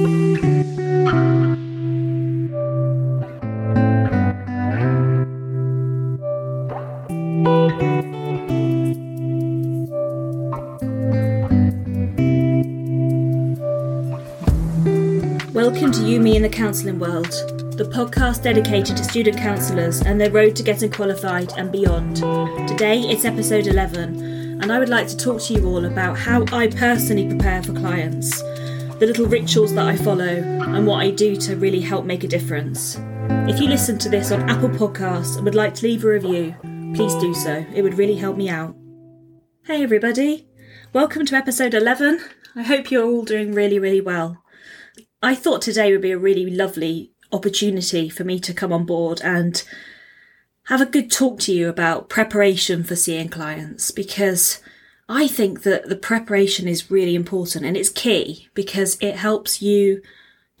Welcome to You, Me and the Counselling World, the podcast dedicated to student counsellors and their road to getting qualified and beyond. Today it's episode 11, and I would like to talk to you all about how I personally prepare for clients, the little rituals that I follow, and what I do to really help make a difference. If you listen to this on Apple Podcasts and would like to leave a review, please do so. It would really help me out. Hey everybody, welcome to episode 11. I hope you're all doing really, really well. I thought today would be a really lovely opportunity for me to come on board and have a good talk to you about preparation for seeing clients because I think that the preparation is really important and it's key because it helps you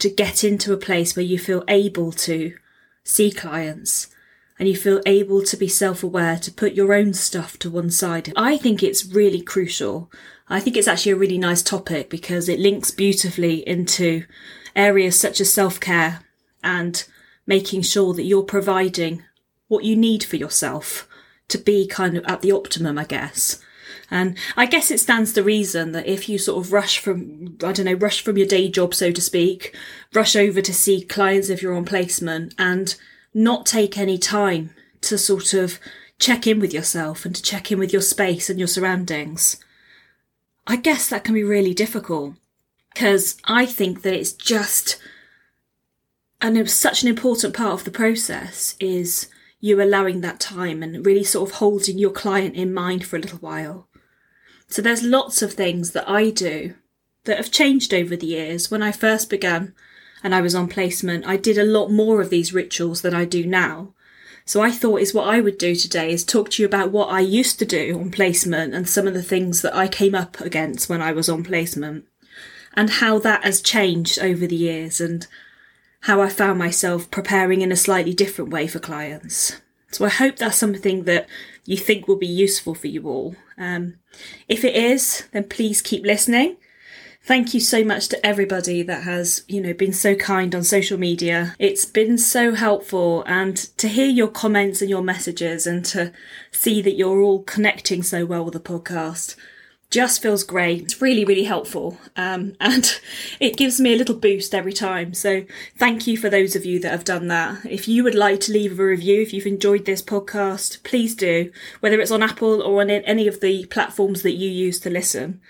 to get into a place where you feel able to see clients and you feel able to be self aware to put your own stuff to one side. I think it's really crucial. I think it's actually a really nice topic because it links beautifully into areas such as self care and making sure that you're providing what you need for yourself to be kind of at the optimum, I guess. And I guess it stands to reason that if you sort of rush from, I don't know, rush from your day job, so to speak, rush over to see clients if you're on placement and not take any time to sort of check in with yourself and to check in with your space and your surroundings. I guess that can be really difficult because I think that it's just and it's such an important part of the process is you allowing that time and really sort of holding your client in mind for a little while. So there's lots of things that I do that have changed over the years. When I first began and I was on placement, I did a lot more of these rituals than I do now. So I thought is what I would do today is talk to you about what I used to do on placement and some of the things that I came up against when I was on placement and how that has changed over the years and how I found myself preparing in a slightly different way for clients. So I hope that's something that you think will be useful for you all. Um, if it is, then please keep listening. Thank you so much to everybody that has, you know, been so kind on social media. It's been so helpful and to hear your comments and your messages and to see that you're all connecting so well with the podcast just feels great. It's really, really helpful. Um, and it gives me a little boost every time. So thank you for those of you that have done that. If you would like to leave a review, if you've enjoyed this podcast, please do, whether it's on Apple or on any of the platforms that you use to listen.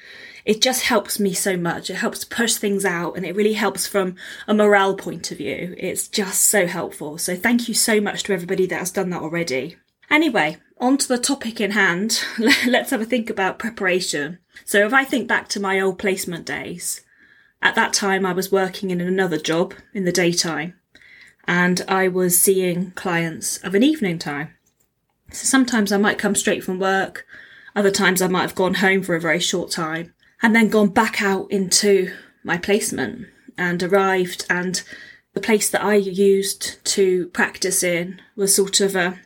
It just helps me so much. It helps push things out and it really helps from a morale point of view. It's just so helpful. So thank you so much to everybody that has done that already. Anyway, on to the topic in hand. Let's have a think about preparation. So if I think back to my old placement days, at that time I was working in another job in the daytime and I was seeing clients of an evening time. So sometimes I might come straight from work, other times I might have gone home for a very short time and then gone back out into my placement and arrived and the place that I used to practice in was sort of a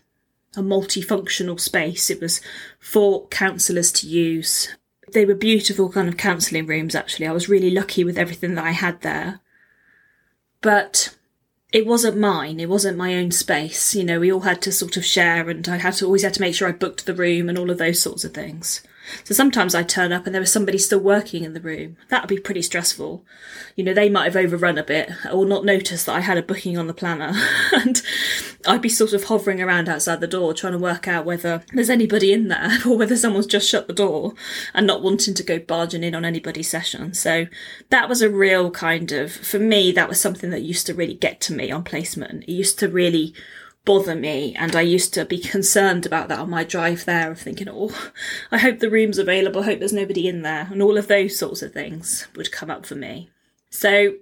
a multifunctional space. It was for counsellors to use. They were beautiful kind of counselling rooms, actually. I was really lucky with everything that I had there. But it wasn't mine. It wasn't my own space. You know, we all had to sort of share and I had to always had to make sure I booked the room and all of those sorts of things. So sometimes I'd turn up and there was somebody still working in the room. That would be pretty stressful. You know, they might have overrun a bit or not noticed that I had a booking on the planner. and I'd be sort of hovering around outside the door trying to work out whether there's anybody in there or whether someone's just shut the door and not wanting to go barging in on anybody's session. So that was a real kind of, for me, that was something that used to really get to me on placement. It used to really bother me and I used to be concerned about that on my drive there of thinking, oh, I hope the room's available, I hope there's nobody in there and all of those sorts of things would come up for me. So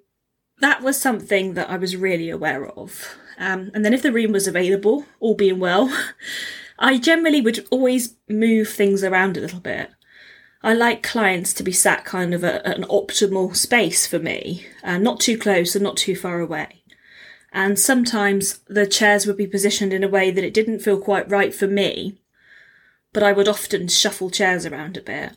that was something that I was really aware of. Um, and then if the room was available, all being well, I generally would always move things around a little bit. I like clients to be sat kind of at, an optimal space for me, uh, not too close and not too far away and sometimes the chairs would be positioned in a way that it didn't feel quite right for me, but I would often shuffle chairs around a bit.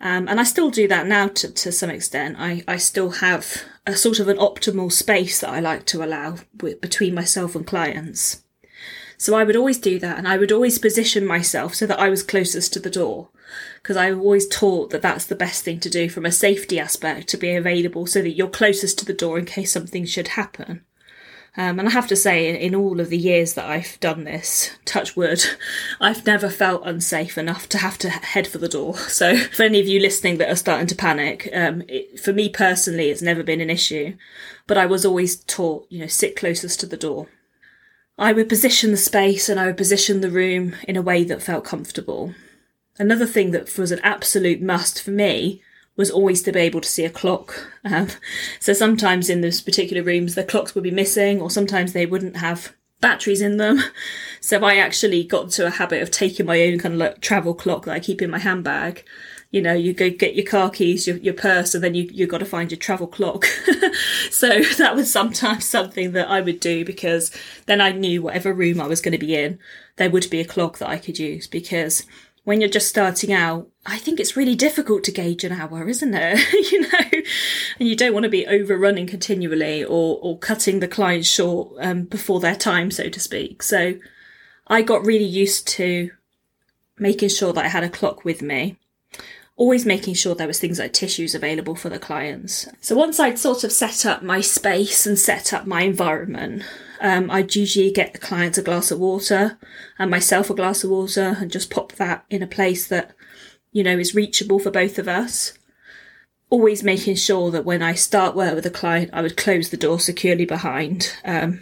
Um, and I still do that now to, to some extent. I, I still have a sort of an optimal space that I like to allow between myself and clients. So I would always do that and I would always position myself so that I was closest to the door because I was always taught that that's the best thing to do from a safety aspect to be available so that you're closest to the door in case something should happen. Um, and I have to say, in all of the years that I've done this, touch wood, I've never felt unsafe enough to have to head for the door. So, for any of you listening that are starting to panic, um, it, for me personally, it's never been an issue. But I was always taught, you know, sit closest to the door. I would position the space and I would position the room in a way that felt comfortable. Another thing that was an absolute must for me was always to be able to see a clock. Um, so sometimes in those particular rooms, the clocks would be missing, or sometimes they wouldn't have batteries in them. So I actually got to a habit of taking my own kind of like travel clock that I keep in my handbag. You know, you go get your car keys, your, your purse, and then you, you've got to find your travel clock. so that was sometimes something that I would do because then I knew whatever room I was going to be in, there would be a clock that I could use because when you're just starting out, I think it's really difficult to gauge an hour, isn't it? you know, and you don't want to be overrunning continually or, or cutting the client short um, before their time, so to speak. So I got really used to making sure that I had a clock with me. Always making sure there was things like tissues available for the clients. So once I'd sort of set up my space and set up my environment, um, I'd usually get the clients a glass of water and myself a glass of water and just pop that in a place that, you know, is reachable for both of us. Always making sure that when I start work with a client, I would close the door securely behind. Um,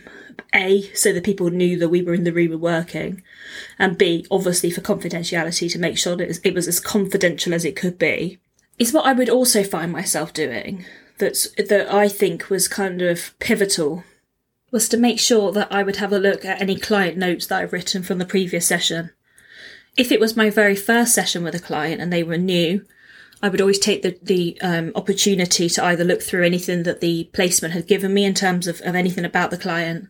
a, so that people knew that we were in the room working, and B, obviously for confidentiality to make sure that it was as confidential as it could be, is what I would also find myself doing. That's that I think was kind of pivotal was to make sure that I would have a look at any client notes that I've written from the previous session. If it was my very first session with a client and they were new, I would always take the, the um, opportunity to either look through anything that the placement had given me in terms of, of anything about the client.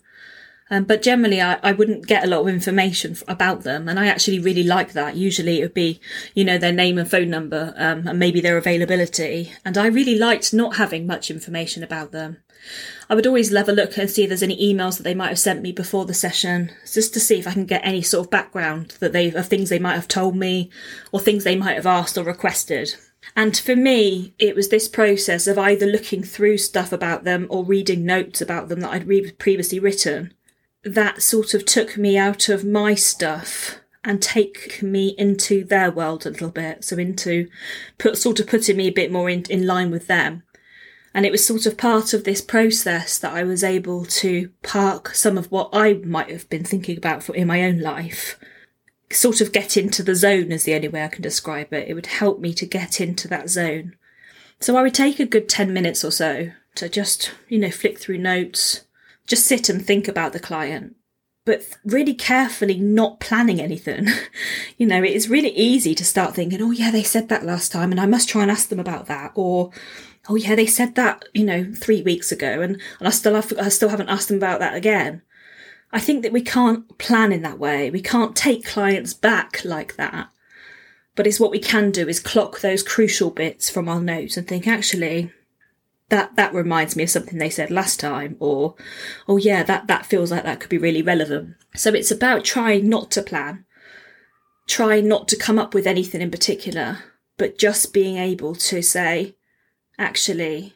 Um, but generally, I, I wouldn't get a lot of information about them. And I actually really like that. Usually it would be, you know, their name and phone number, um, and maybe their availability. And I really liked not having much information about them. I would always have a look and see if there's any emails that they might have sent me before the session, just to see if I can get any sort of background that they of things they might have told me or things they might have asked or requested. And for me, it was this process of either looking through stuff about them or reading notes about them that I'd re- previously written that sort of took me out of my stuff and take me into their world a little bit. So into put sort of putting me a bit more in, in line with them. And it was sort of part of this process that I was able to park some of what I might have been thinking about for, in my own life. Sort of get into the zone is the only way I can describe it. It would help me to get into that zone. So I would take a good 10 minutes or so to just, you know, flick through notes, just sit and think about the client, but really carefully not planning anything. you know, it is really easy to start thinking, oh yeah, they said that last time and I must try and ask them about that. Or, oh yeah, they said that, you know, three weeks ago, and, and I still have, I still haven't asked them about that again. I think that we can't plan in that way. We can't take clients back like that. But it's what we can do is clock those crucial bits from our notes and think, actually, that that reminds me of something they said last time or oh yeah that that feels like that could be really relevant so it's about trying not to plan try not to come up with anything in particular but just being able to say actually,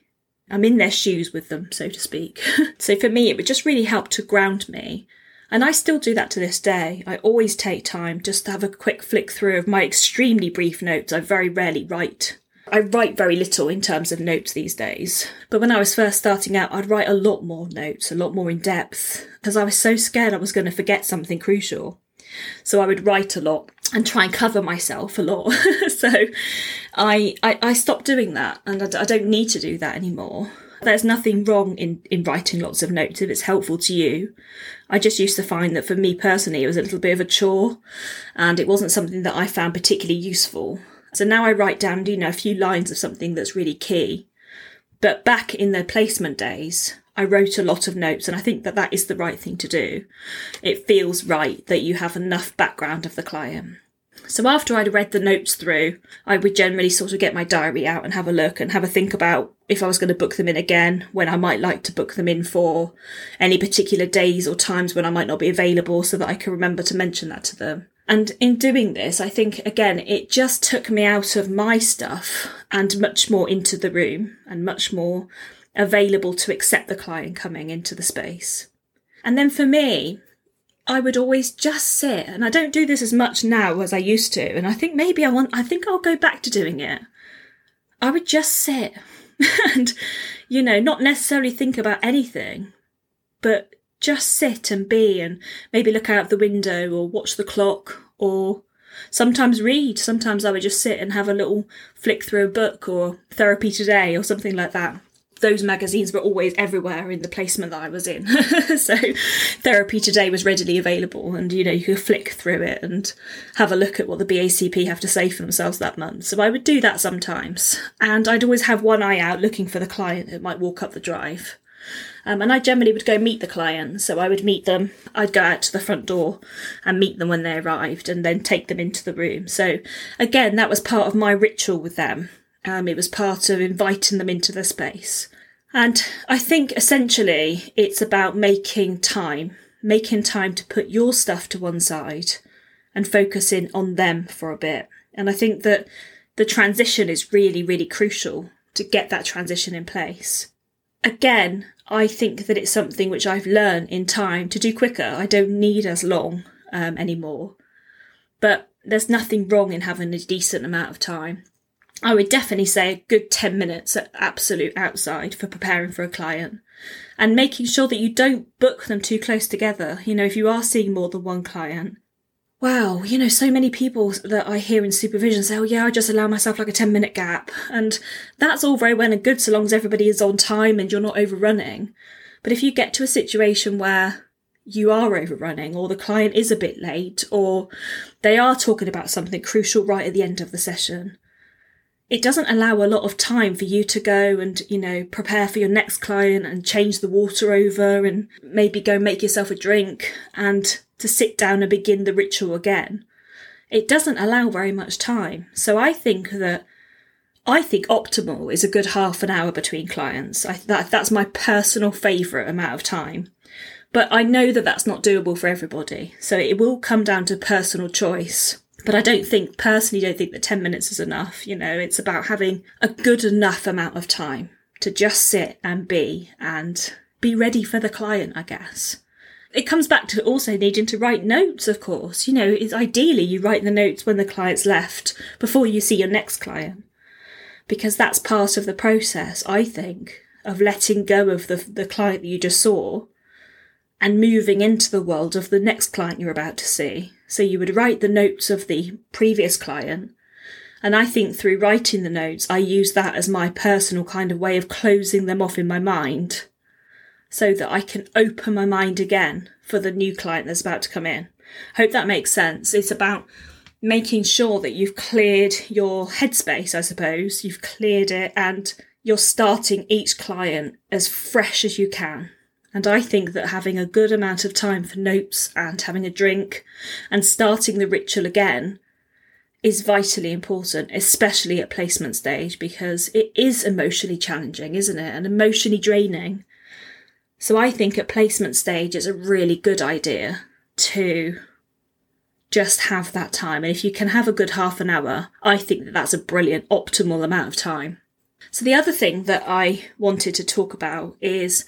I'm in their shoes with them, so to speak. so for me, it would just really help to ground me. And I still do that to this day. I always take time just to have a quick flick through of my extremely brief notes. I very rarely write. I write very little in terms of notes these days. But when I was first starting out, I'd write a lot more notes, a lot more in depth, because I was so scared I was going to forget something crucial. So I would write a lot and try and cover myself a lot. so I, I, I stopped doing that and I, I don't need to do that anymore. There's nothing wrong in, in writing lots of notes if it's helpful to you. I just used to find that for me personally, it was a little bit of a chore and it wasn't something that I found particularly useful. So now I write down, you know, a few lines of something that's really key. But back in the placement days, I wrote a lot of notes and I think that that is the right thing to do. It feels right that you have enough background of the client. So after I'd read the notes through, I would generally sort of get my diary out and have a look and have a think about if I was going to book them in again, when I might like to book them in for, any particular days or times when I might not be available so that I can remember to mention that to them. And in doing this, I think again, it just took me out of my stuff and much more into the room and much more available to accept the client coming into the space. And then for me, I would always just sit, and I don't do this as much now as I used to. And I think maybe I want, I think I'll go back to doing it. I would just sit and, you know, not necessarily think about anything, but just sit and be and maybe look out the window or watch the clock or sometimes read. Sometimes I would just sit and have a little flick through a book or therapy today or something like that those magazines were always everywhere in the placement that I was in. so Therapy Today was readily available and you know you could flick through it and have a look at what the BACP have to say for themselves that month. So I would do that sometimes. And I'd always have one eye out looking for the client that might walk up the drive. Um, and I generally would go meet the client. So I would meet them, I'd go out to the front door and meet them when they arrived and then take them into the room. So again, that was part of my ritual with them. Um, it was part of inviting them into the space. And I think essentially it's about making time, making time to put your stuff to one side and focusing on them for a bit. And I think that the transition is really, really crucial to get that transition in place. Again, I think that it's something which I've learned in time to do quicker. I don't need as long um, anymore. But there's nothing wrong in having a decent amount of time. I would definitely say a good 10 minutes at absolute outside for preparing for a client and making sure that you don't book them too close together. You know, if you are seeing more than one client, wow, you know, so many people that I hear in supervision say, oh, yeah, I just allow myself like a 10 minute gap. And that's all very well and good so long as everybody is on time and you're not overrunning. But if you get to a situation where you are overrunning or the client is a bit late or they are talking about something crucial right at the end of the session, it doesn't allow a lot of time for you to go and, you know, prepare for your next client and change the water over and maybe go make yourself a drink and to sit down and begin the ritual again. It doesn't allow very much time. So I think that I think optimal is a good half an hour between clients. I, that, that's my personal favourite amount of time. But I know that that's not doable for everybody. So it will come down to personal choice. But I don't think, personally, don't think that 10 minutes is enough. You know, it's about having a good enough amount of time to just sit and be and be ready for the client, I guess. It comes back to also needing to write notes, of course. You know, it's ideally you write the notes when the client's left before you see your next client. Because that's part of the process, I think, of letting go of the, the client that you just saw and moving into the world of the next client you're about to see. So you would write the notes of the previous client. And I think through writing the notes, I use that as my personal kind of way of closing them off in my mind so that I can open my mind again for the new client that's about to come in. Hope that makes sense. It's about making sure that you've cleared your headspace, I suppose. You've cleared it and you're starting each client as fresh as you can. And I think that having a good amount of time for notes and having a drink and starting the ritual again is vitally important, especially at placement stage, because it is emotionally challenging, isn't it? And emotionally draining. So I think at placement stage, it's a really good idea to just have that time. And if you can have a good half an hour, I think that that's a brilliant, optimal amount of time. So the other thing that I wanted to talk about is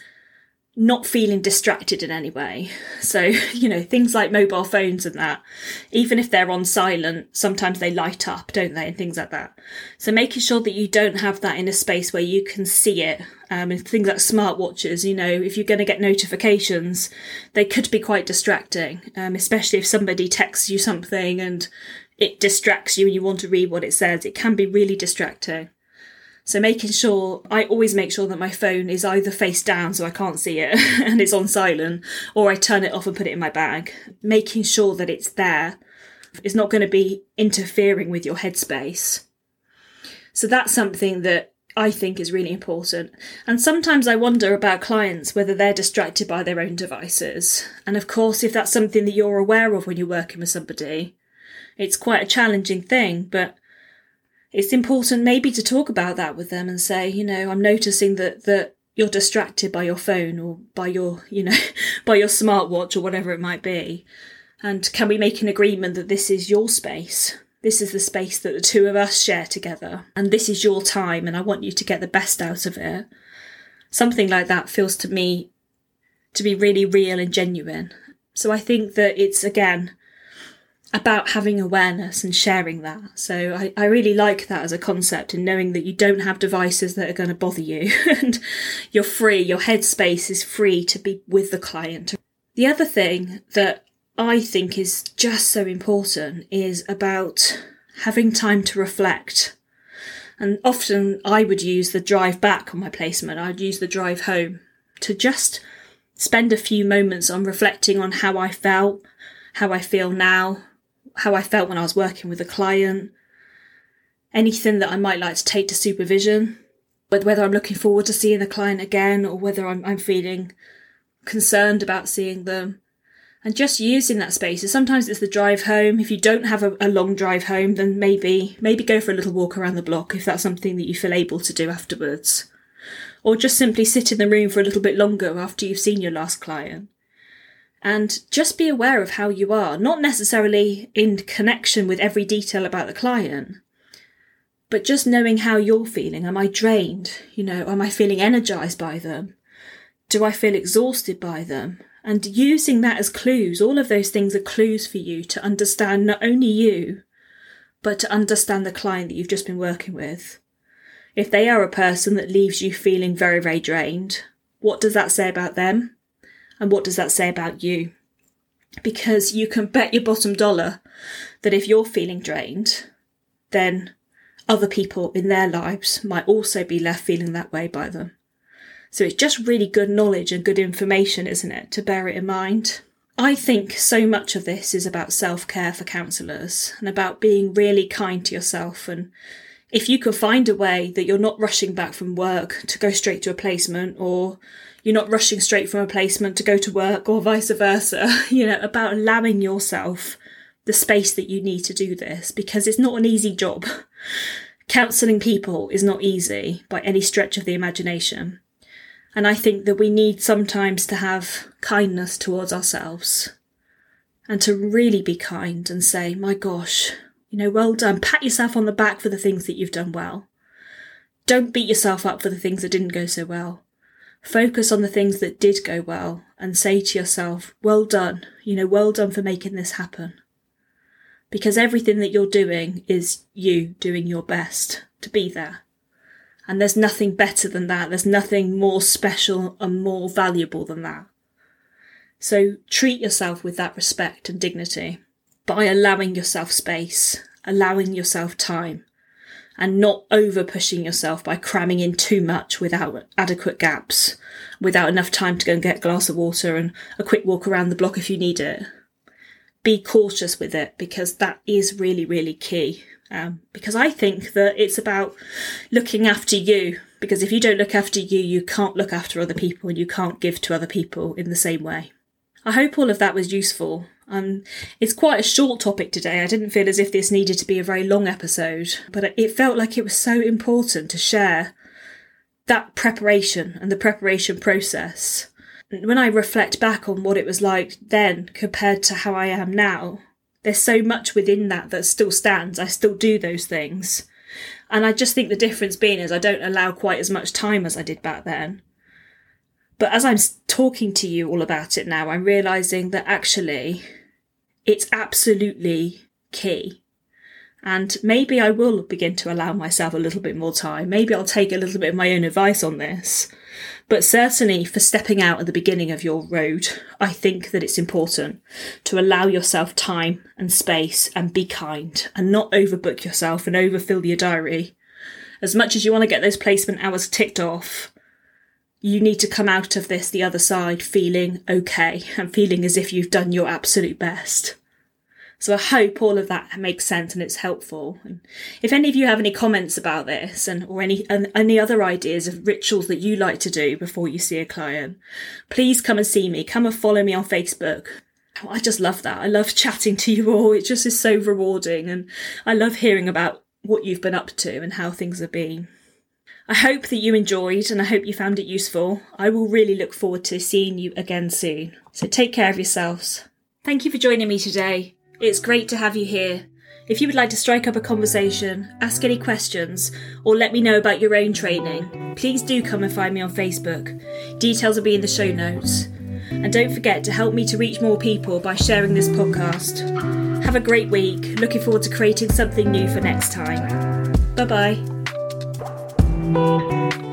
not feeling distracted in any way. So, you know, things like mobile phones and that, even if they're on silent, sometimes they light up, don't they? And things like that. So making sure that you don't have that in a space where you can see it. Um, and things like smartwatches, you know, if you're going to get notifications, they could be quite distracting, um, especially if somebody texts you something and it distracts you and you want to read what it says. It can be really distracting. So making sure, I always make sure that my phone is either face down so I can't see it and it's on silent, or I turn it off and put it in my bag. Making sure that it's there is not going to be interfering with your headspace. So that's something that I think is really important. And sometimes I wonder about clients whether they're distracted by their own devices. And of course, if that's something that you're aware of when you're working with somebody, It's quite a challenging thing, but it's important maybe to talk about that with them and say, you know, I'm noticing that that you're distracted by your phone or by your, you know, by your smartwatch or whatever it might be. And can we make an agreement that this is your space? This is the space that the two of us share together. And this is your time and I want you to get the best out of it. Something like that feels to me to be really real and genuine. So I think that it's again about having awareness and sharing that. So I, I really like that as a concept and knowing that you don't have devices that are going to bother you and you're free, your headspace is free to be with the client. The other thing that I think is just so important is about having time to reflect. And often I would use the drive back on my placement, I'd use the drive home to just spend a few moments on reflecting on how I felt, how I feel now, how I felt when I was working with a client, anything that I might like to take to supervision, whether I'm looking forward to seeing the client again or whether I'm, I'm feeling concerned about seeing them. And just using that space. So sometimes it's the drive home. If you don't have a, a long drive home, then maybe maybe go for a little walk around the block if that's something that you feel able to do afterwards. Or just simply sit in the room for a little bit longer after you've seen your last client and just be aware of how you are, not necessarily in connection with every detail about the client, but just knowing how you're feeling. Am I drained? You know, am I feeling energized by them? Do I feel exhausted by them? And using that as clues, all of those things are clues for you to understand not only you, but to understand the client that you've just been working with. If they are a person that leaves you feeling very, very drained, what does that say about them? And what does that say about you? Because you can bet your bottom dollar that if you're feeling drained, then other people in their lives might also be left feeling that way by them. So it's just really good knowledge and good information, isn't it, to bear it in mind. I think so much of this is about self care for counsellors and about being really kind to yourself. And if you can find a way that you're not rushing back from work to go straight to a placement or you're not rushing straight from a placement to go to work or vice versa, you know, about allowing yourself the space that you need to do this because it's not an easy job. Counselling people is not easy by any stretch of the imagination. And I think that we need sometimes to have kindness towards ourselves and to really be kind and say, my gosh, you know, well done. Pat yourself on the back for the things that you've done well. Don't beat yourself up for the things that didn't go so well. Focus on the things that did go well and say to yourself, well done, you know, well done for making this happen. Because everything that you're doing is you doing your best to be there. And there's nothing better than that. There's nothing more special and more valuable than that. So treat yourself with that respect and dignity by allowing yourself space, allowing yourself time, and not over pushing yourself by cramming in too much without adequate gaps, without enough time to go and get a glass of water and a quick walk around the block if you need it. Be cautious with it because that is really, really key. Um, because I think that it's about looking after you. Because if you don't look after you, you can't look after other people and you can't give to other people in the same way. I hope all of that was useful. Um, it's quite a short topic today. I didn't feel as if this needed to be a very long episode, but it felt like it was so important to share that preparation and the preparation process. When I reflect back on what it was like then compared to how I am now, there's so much within that that still stands. I still do those things. And I just think the difference being is I don't allow quite as much time as I did back then. But as I'm talking to you all about it now, I'm realizing that actually it's absolutely key. And maybe I will begin to allow myself a little bit more time. Maybe I'll take a little bit of my own advice on this. But certainly for stepping out at the beginning of your road, I think that it's important to allow yourself time and space and be kind and not overbook yourself and overfill your diary. As much as you want to get those placement hours ticked off, you need to come out of this the other side feeling okay and feeling as if you've done your absolute best. So I hope all of that makes sense and it's helpful. And if any of you have any comments about this and or any any other ideas of rituals that you like to do before you see a client, please come and see me. Come and follow me on Facebook. Oh, I just love that. I love chatting to you all. It just is so rewarding, and I love hearing about what you've been up to and how things have been. I hope that you enjoyed and I hope you found it useful. I will really look forward to seeing you again soon. So take care of yourselves. Thank you for joining me today. It's great to have you here. If you would like to strike up a conversation, ask any questions, or let me know about your own training, please do come and find me on Facebook. Details will be in the show notes. And don't forget to help me to reach more people by sharing this podcast. Have a great week. Looking forward to creating something new for next time. Bye bye. Thank you.